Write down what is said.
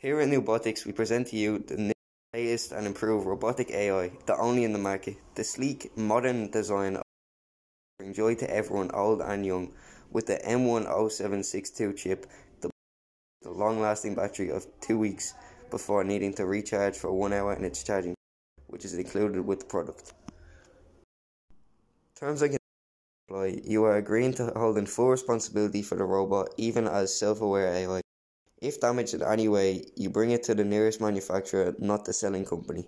Here at Newbotix, we present to you the latest and improved robotic AI, the only in the market. The sleek, modern design brings joy to everyone, old and young, with the M10762 chip, the, the long-lasting battery of two weeks before needing to recharge for one hour in its charging, which is included with the product. Terms and conditions apply. You are agreeing to holding full responsibility for the robot, even as self-aware AI. If damaged in any way, you bring it to the nearest manufacturer, not the selling company.